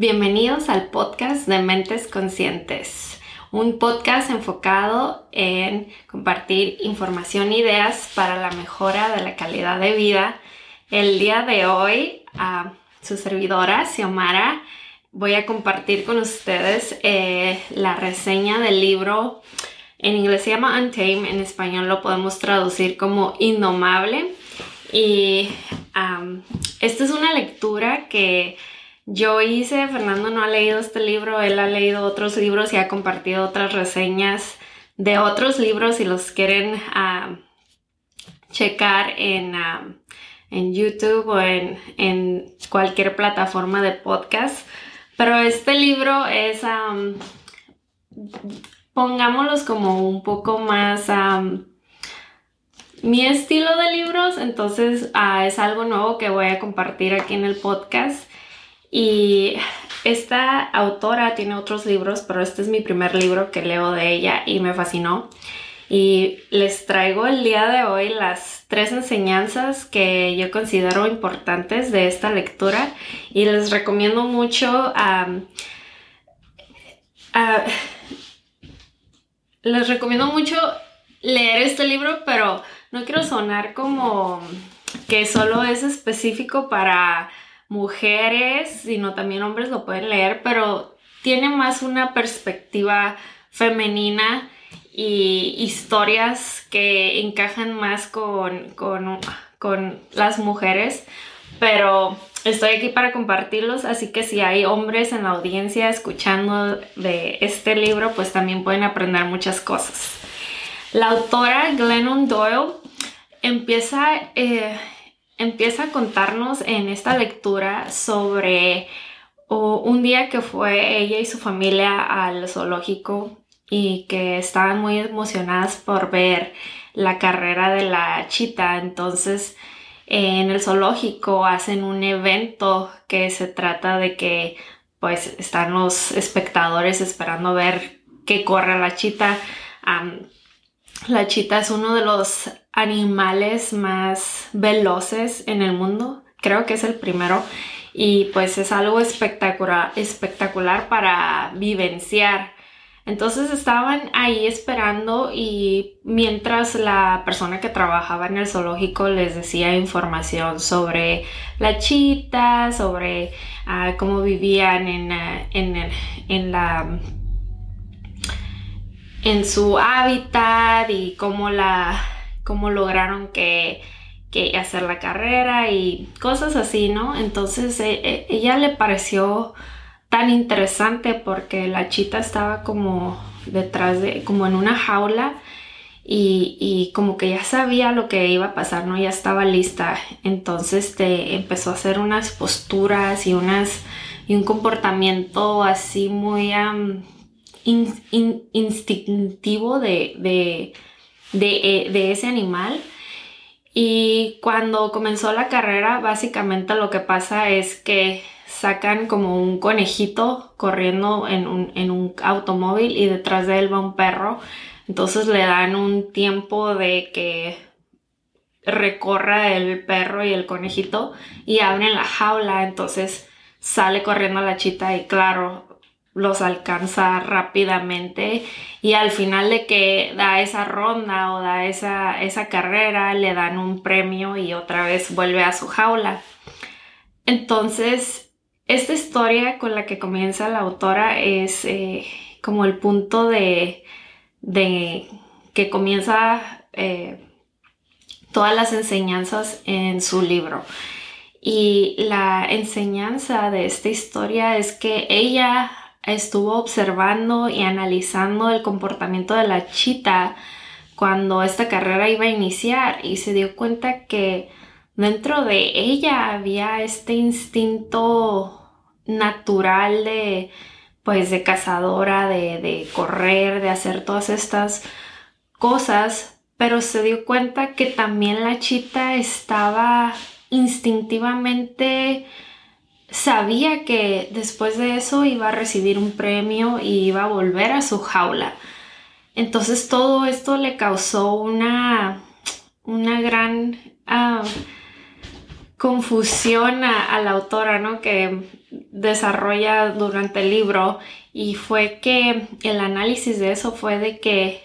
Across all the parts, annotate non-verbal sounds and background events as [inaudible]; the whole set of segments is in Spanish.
Bienvenidos al podcast de Mentes Conscientes, un podcast enfocado en compartir información e ideas para la mejora de la calidad de vida. El día de hoy, a su servidora, Xiomara, voy a compartir con ustedes eh, la reseña del libro. En inglés se llama Untamed, en español lo podemos traducir como Indomable. Y esta es una lectura que yo hice, Fernando no ha leído este libro, él ha leído otros libros y ha compartido otras reseñas de otros libros si los quieren ah, checar en, ah, en, YouTube o en, en, cualquier plataforma de podcast. Pero este libro es, pongámoslos como un poco más mi estilo de libros, entonces es algo nuevo que voy a compartir aquí en el podcast. Y esta autora tiene otros libros, pero este es mi primer libro que leo de ella y me fascinó. Y les traigo el día de hoy las tres enseñanzas que yo considero importantes de esta lectura y les recomiendo mucho les recomiendo mucho leer este libro, pero no quiero sonar como que solo es específico para mujeres, sino también hombres lo pueden leer, pero tiene más una perspectiva femenina y historias que encajan más con, con, las mujeres, pero estoy aquí para compartirlos, así que si hay hombres en la audiencia escuchando de este libro, pues también pueden aprender muchas cosas. La autora Glennon Doyle empieza... Eh, empieza a contarnos en esta lectura sobre un día que fue ella y su familia al zoológico y que estaban muy emocionadas por ver la carrera de la chita. Entonces, en el zoológico hacen un evento que se trata de que pues están los espectadores esperando ver qué corre la chita. La chita es uno de los animales más veloces en el mundo. Creo que es el primero. Y pues es algo espectacular, espectacular para vivenciar. Entonces estaban ahí esperando y mientras la persona que trabajaba en el zoológico les decía información sobre la chita, sobre ah, cómo vivían en, ah, en, en, la en su hábitat y cómo la cómo lograron que, hacer la carrera y cosas así, ¿no? Entonces e, e, ella le pareció tan interesante porque la chita estaba como detrás de, como en una jaula y, como que ya sabía lo que iba a pasar, ¿no? Ya estaba lista. Entonces te empezó a hacer unas posturas y unas y un comportamiento así muy instintivo de eh, de, ese animal. Y cuando comenzó la carrera, básicamente lo que pasa es que sacan como un conejito corriendo en un, en un, automóvil y detrás de él va un perro. Entonces le dan un tiempo de que recorra el perro y el conejito y abren la jaula. Entonces sale corriendo la chita y claro, los alcanza rápidamente y al final de que da esa ronda o da esa, esa carrera le dan un premio y otra vez vuelve a su jaula. Entonces, esta historia con la que comienza la autora es eh, como el punto de, de que comienza eh, todas las enseñanzas en su libro. Y la enseñanza de esta historia es que ella estuvo observando y analizando el comportamiento de la chita cuando esta carrera iba a iniciar y se dio cuenta que dentro de ella había este instinto natural de pues de cazadora, de, de correr, de hacer todas estas cosas, pero se dio cuenta que también la chita estaba instintivamente sabía que después de eso iba a recibir un premio y iba a volver a su jaula. Entonces todo esto le causó una, una gran ah, confusión a, la autora, ¿no? Que desarrolla durante el libro y fue que el análisis de eso fue de que,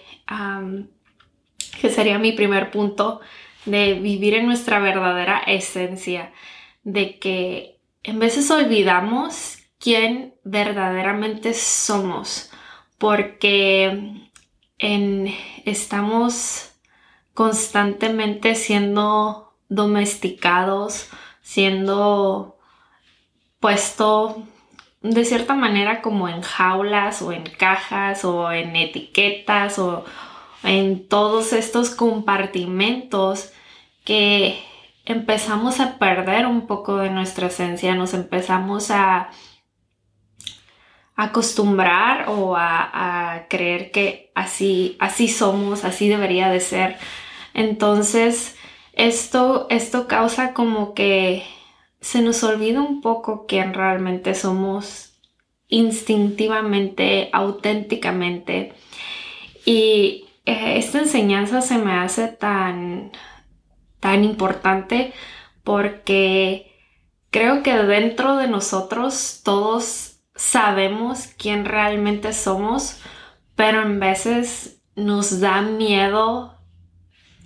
que sería mi primer punto de vivir en nuestra verdadera esencia, de que en veces olvidamos quién verdaderamente somos, porque estamos constantemente siendo domesticados, siendo puesto de cierta manera como en jaulas o en cajas o en etiquetas o en todos estos compartimentos que empezamos a perder un poco de nuestra esencia, nos empezamos a acostumbrar o a, creer que así, así somos, así debería de ser. Entonces, esto, esto causa como que se nos olvida un poco quién realmente somos instintivamente, auténticamente. Y eh, esta enseñanza se me hace tan, tan importante porque creo que dentro de nosotros todos sabemos quién realmente somos, pero en veces nos da miedo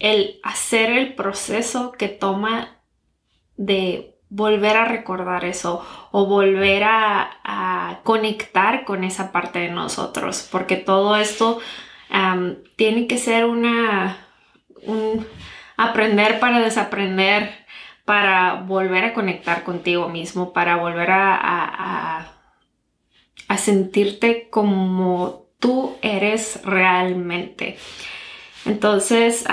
el hacer el proceso que toma de volver a recordar eso o volver a, conectar con esa parte de nosotros, porque todo esto tiene que ser una, un aprender para desaprender, para volver a conectar contigo mismo, para volver a, a sentirte como tú eres realmente. Entonces,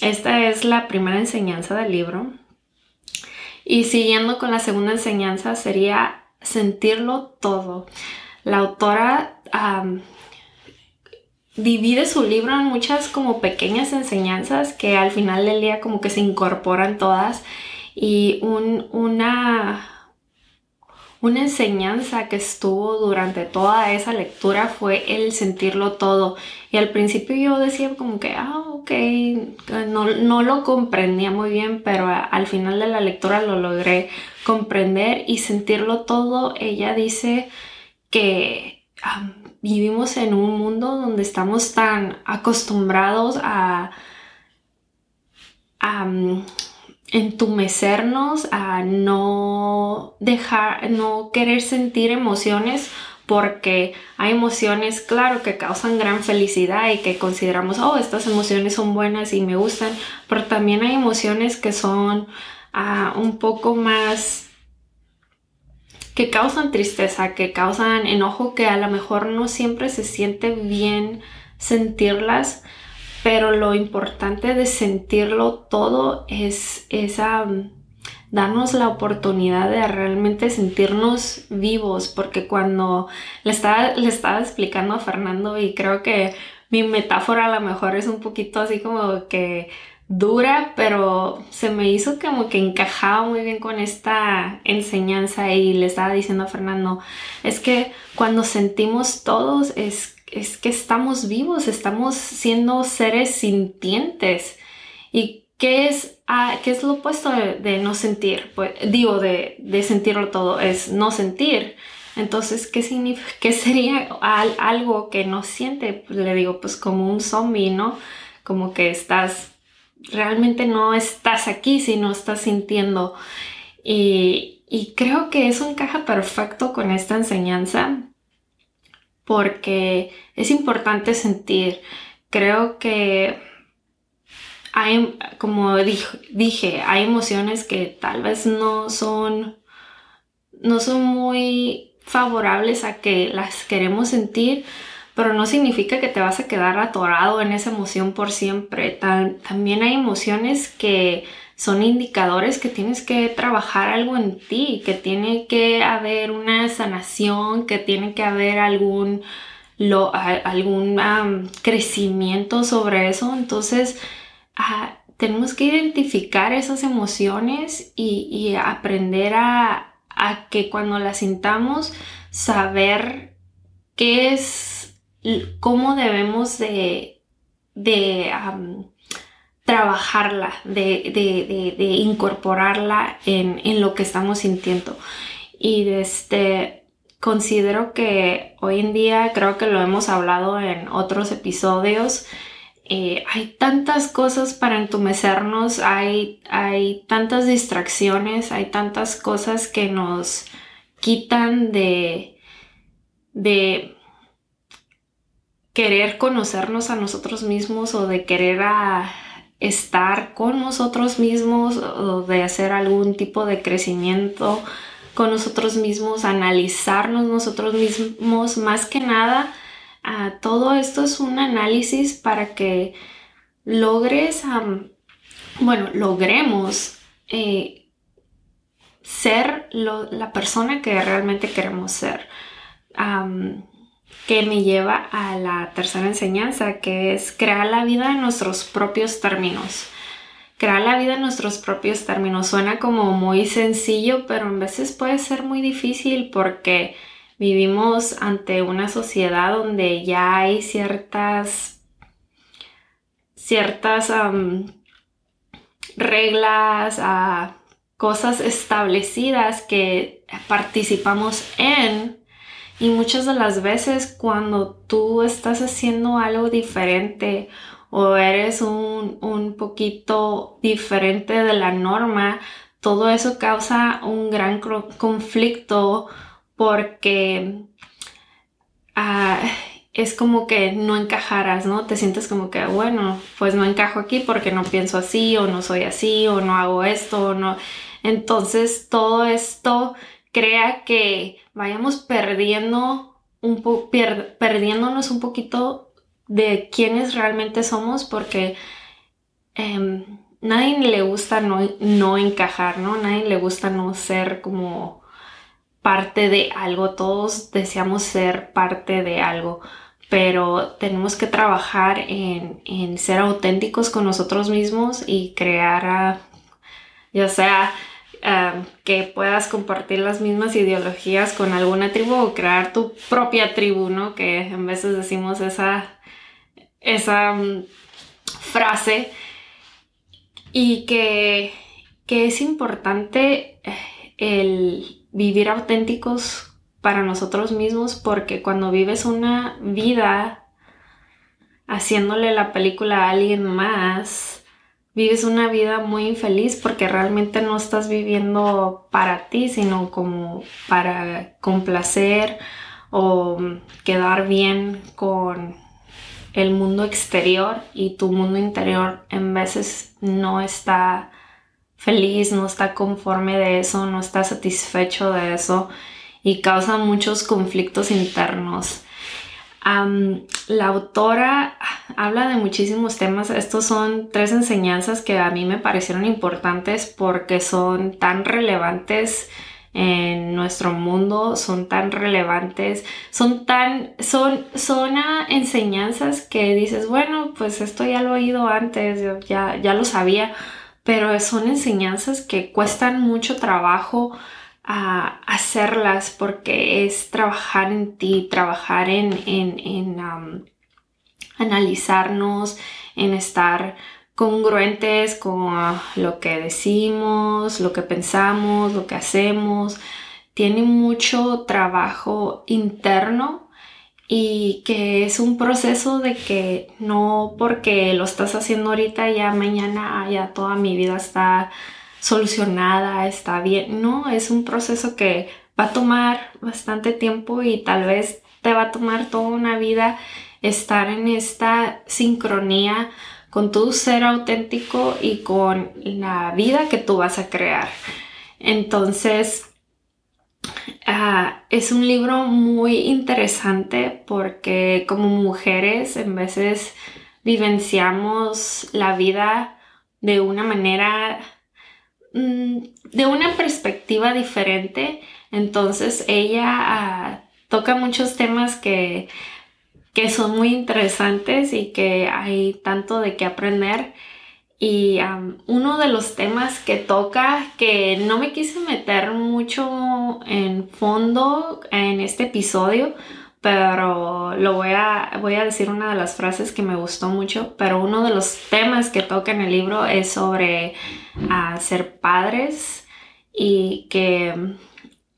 esta es la primera enseñanza del libro. Y siguiendo con la segunda enseñanza sería sentirlo todo. La autora divide su libro en muchas como pequeñas enseñanzas que al final del día como que se incorporan todas y una una enseñanza que estuvo durante toda esa lectura fue el sentirlo todo. Y al principio yo decía como que, ah, ok, no, lo comprendía muy bien, pero al final de la lectura lo logré comprender y sentirlo todo. Ella dice que vivimos en un mundo donde estamos tan acostumbrados a, a entumecernos, a no dejar, no querer sentir emociones porque hay emociones, claro, que causan gran felicidad y que consideramos, oh, estas emociones son buenas y me gustan, pero también hay emociones que son ah, un poco más, que causan tristeza, que causan enojo, que a lo mejor no siempre se siente bien sentirlas, pero lo importante de sentirlo todo es, esa darnos la oportunidad de realmente sentirnos vivos, porque cuando le estaba, le estaba explicando a Fernando y creo que mi metáfora a lo mejor es un poquito así como que dura, pero se me hizo como que encajaba muy bien con esta enseñanza y le estaba diciendo a Fernando, es que cuando sentimos todos es es que estamos vivos, estamos siendo seres sintientes. ¿Y qué es, ah, qué es lo opuesto de, no sentir? Pues, digo, de, sentirlo todo, es no sentir. Entonces, ¿qué, significa, qué sería algo que no siente? Pues, le digo, pues como un zombie, ¿no? Como que estás, realmente no estás aquí, sino estás sintiendo. Y, y creo que eso encaja perfecto con esta enseñanza porque es importante sentir. Creo que hay, como dije, hay emociones que tal vez no son, no son muy favorables a que las queremos sentir, pero no significa que te vas a quedar atorado en esa emoción por siempre. también hay emociones que son indicadores que tienes que trabajar algo en ti, que tiene que haber una sanación, que tiene que haber algún, algún crecimiento sobre eso. Entonces, ah, tenemos que identificar esas emociones y, aprender a, que cuando las sintamos, saber qué es, cómo debemos de, de trabajarla, de, incorporarla en, lo que estamos sintiendo. Y este, considero que hoy en día, creo que lo hemos hablado en otros episodios, eh, hay tantas cosas para entumecernos, hay, hay tantas distracciones, hay tantas cosas que nos quitan de, de querer conocernos a nosotros mismos o de querer estar con nosotros mismos o de hacer algún tipo de crecimiento con nosotros mismos, analizarnos nosotros mismos, más que nada, todo esto es un análisis para que logres, bueno, logremos eh, ser la persona que realmente queremos ser. Que me lleva a la tercera enseñanza, que es crear la vida en nuestros propios términos crear la vida en nuestros propios términos. Suena como muy sencillo, pero a veces puede ser muy difícil porque vivimos ante una sociedad donde ya hay ciertas, ciertas reglas, uh, cosas establecidas que participamos en. Y muchas de las veces cuando tú estás haciendo algo diferente o eres un, un poquito diferente de la norma, todo eso causa un gran conflicto porque ah, es como que no encajaras, ¿no? Te sientes como que, bueno, pues no encajo aquí porque no pienso así o no soy así o no hago esto o no. Entonces todo esto crea que vayamos perdiendo un po perdiéndonos un poquito de quiénes realmente somos porque eh, nadie le gusta no, no encajar, ¿no? Nadie le gusta no ser como parte de algo, todos deseamos ser parte de algo, pero tenemos que trabajar en, en ser auténticos con nosotros mismos y crear, ya sea que puedas compartir las mismas ideologías con alguna tribu o crear tu propia tribu, ¿no? Que en veces decimos esa esa mm, frase y que, es importante eh, el vivir auténticos para nosotros mismos porque cuando vives una vida haciéndole la película a alguien más, vives una vida muy infeliz porque realmente no estás viviendo para ti, sino como para complacer o quedar bien con el mundo exterior y tu mundo interior en veces no está feliz, no está conforme de eso, no está satisfecho de eso y causa muchos conflictos internos. La autora habla de muchísimos temas. Estos son tres enseñanzas que a mí me parecieron importantes porque son tan relevantes en nuestro mundo son tan relevantes, son tan, son, son enseñanzas que dices, bueno, pues esto ya lo he oído antes, ya, ya lo sabía, pero son enseñanzas que cuestan mucho trabajo a hacerlas porque es trabajar en ti, trabajar en, en, analizarnos, en estar congruentes con lo que decimos, lo que pensamos, lo que hacemos. Tiene mucho trabajo interno y que es un proceso de que no porque lo estás haciendo ahorita ya mañana ya toda mi vida está solucionada, está bien. No, es un proceso que va a tomar bastante tiempo y tal vez te va a tomar toda una vida estar en esta sincronía con tu ser auténtico y con la vida que tú vas a crear. Entonces, ah, es un libro muy interesante porque como mujeres en veces vivenciamos la vida de una manera, mm, de una perspectiva diferente. Entonces ella ah, toca muchos temas que que son muy interesantes y que hay tanto de qué aprender. Y uno de los temas que toca, que no me quise meter mucho en fondo en este episodio, pero lo voy a, voy a decir una de las frases que me gustó mucho, pero uno de los temas que toca en el libro es sobre ser padres y que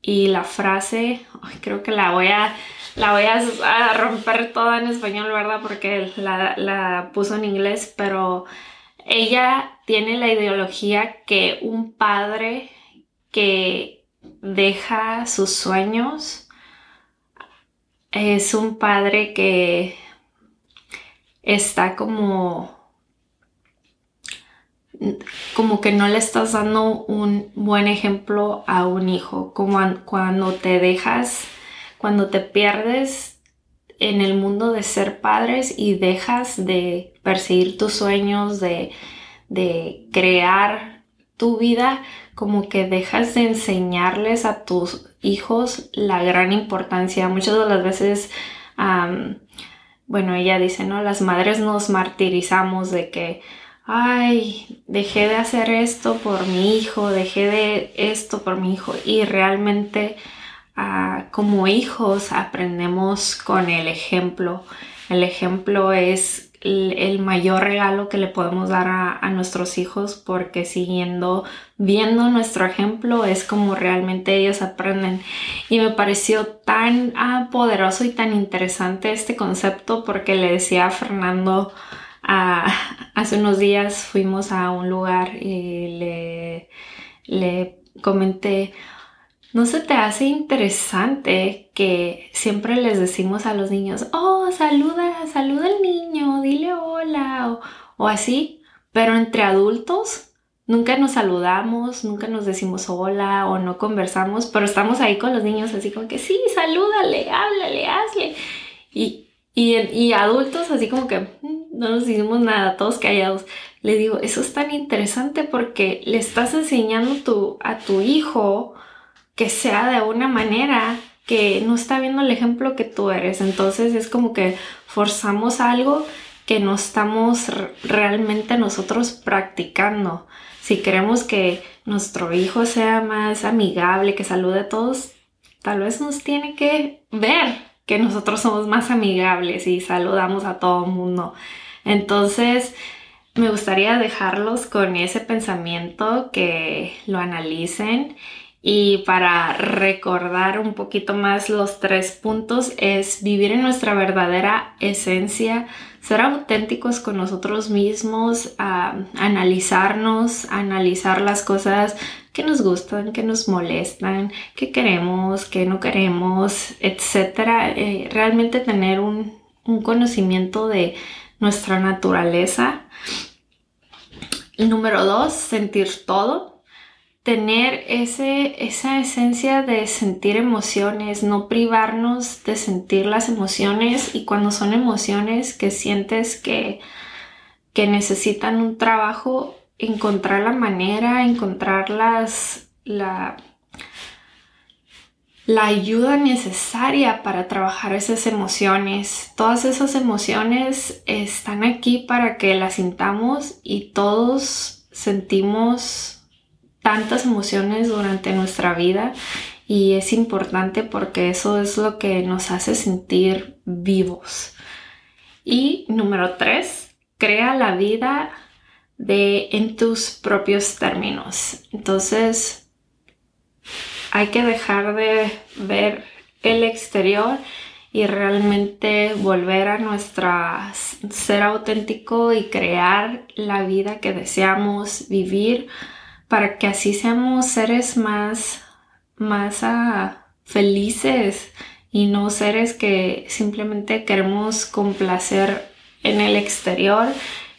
y la frase, creo que la voy a, la voy a, romper toda en español, ¿verdad? Porque la, la puso en inglés, pero ella tiene la ideología que un padre que deja sus sueños es un padre que está como como que no le estás dando un buen ejemplo a un hijo, como cuando te dejas, cuando te pierdes en el mundo de ser padres y dejas de perseguir tus sueños, de, crear tu vida, como que dejas de enseñarles a tus hijos la gran importancia. Muchas de las veces, bueno, ella dice, ¿no? Las madres nos martirizamos de que ay, dejé de hacer esto por mi hijo, dejé de esto por mi hijo y realmente ah, como hijos aprendemos con el ejemplo. El ejemplo es el, mayor regalo que le podemos dar a, nuestros hijos porque siguiendo, viendo nuestro ejemplo es como realmente ellos aprenden. Y me pareció tan ah, poderoso y tan interesante este concepto porque le decía a Fernando, hace unos días fuimos a un lugar y le, le comenté, ¿no se te hace interesante que siempre les decimos a los niños, oh, saluda, saluda al niño, dile hola o, o así, pero entre adultos nunca nos saludamos, nunca nos decimos hola o no conversamos, pero estamos ahí con los niños así como que sí, salúdale, háblale, hazle. Y, y, adultos así como que mm, no nos hicimos nada, todos callados. Le digo, eso es tan interesante porque le estás enseñando a tu hijo que sea de una manera que no está viendo el ejemplo que tú eres. Entonces es como que forzamos algo que no estamos realmente nosotros practicando. Si queremos que nuestro hijo sea más amigable, que salude a todos, tal vez nos tiene que ver que nosotros somos más amigables y saludamos a todo mundo. Entonces, me gustaría dejarlos con ese pensamiento, que lo analicen y para recordar un poquito más los tres puntos es vivir en nuestra verdadera esencia, ser auténticos con nosotros mismos, analizarnos, analizar las cosas que nos gustan, que nos molestan, que queremos, que no queremos, etc. Eh, realmente tener un, conocimiento de nuestra naturaleza. número dos, sentir todo. Tener ese, esa esencia de sentir emociones, no privarnos de sentir las emociones y cuando son emociones que sientes que, que necesitan un trabajo, encontrar la manera, encontrar las, la, la ayuda necesaria para trabajar esas emociones. Todas esas emociones están aquí para que las sintamos y todos sentimos tantas emociones durante nuestra vida y es importante porque eso es lo que nos hace sentir vivos. Y número tres, crea la vida de en tus propios términos. Entonces, hay que dejar de ver el exterior y realmente volver a nuestra ser auténtico y crear la vida que deseamos vivir para que así seamos seres más más ah, felices y no seres que simplemente queremos complacer en el exterior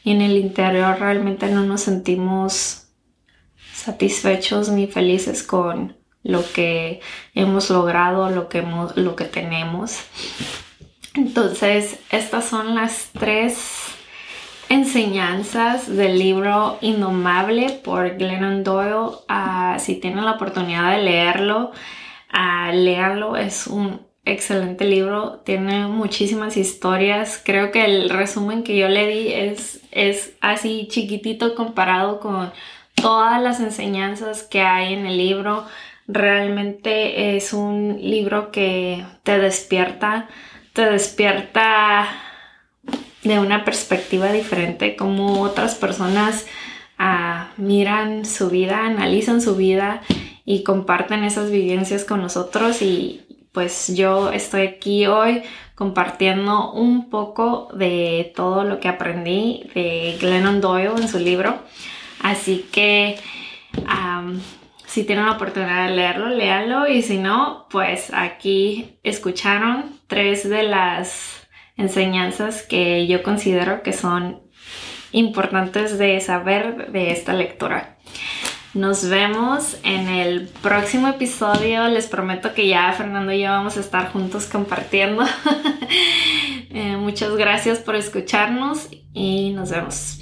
y en el interior realmente no nos sentimos satisfechos ni felices con lo que hemos logrado, lo que, hemos, lo que tenemos. Entonces, estas son las tres enseñanzas del libro Indomable por Glennon Doyle. Ah, si tienen la oportunidad de leerlo, uh. Es un excelente libro, tiene muchísimas historias. Creo que el resumen que yo le di es, es así chiquitito comparado con todas las enseñanzas que hay en el libro. Realmente es un libro que te despierta, te despierta de una perspectiva diferente, como otras personas ah, miran su vida, analizan su vida y comparten esas vivencias con nosotros y pues yo estoy aquí hoy compartiendo un poco de todo lo que aprendí de Glennon Doyle en su libro. Así que si tienen la oportunidad de leerlo, léanlo y si no, pues aquí escucharon tres de las enseñanzas que yo considero que son importantes de saber de esta lectura. Nos vemos en el próximo episodio. Les prometo que ya Fernando y yo vamos a estar juntos compartiendo. [laughs] Eh, muchas gracias por escucharnos y nos vemos.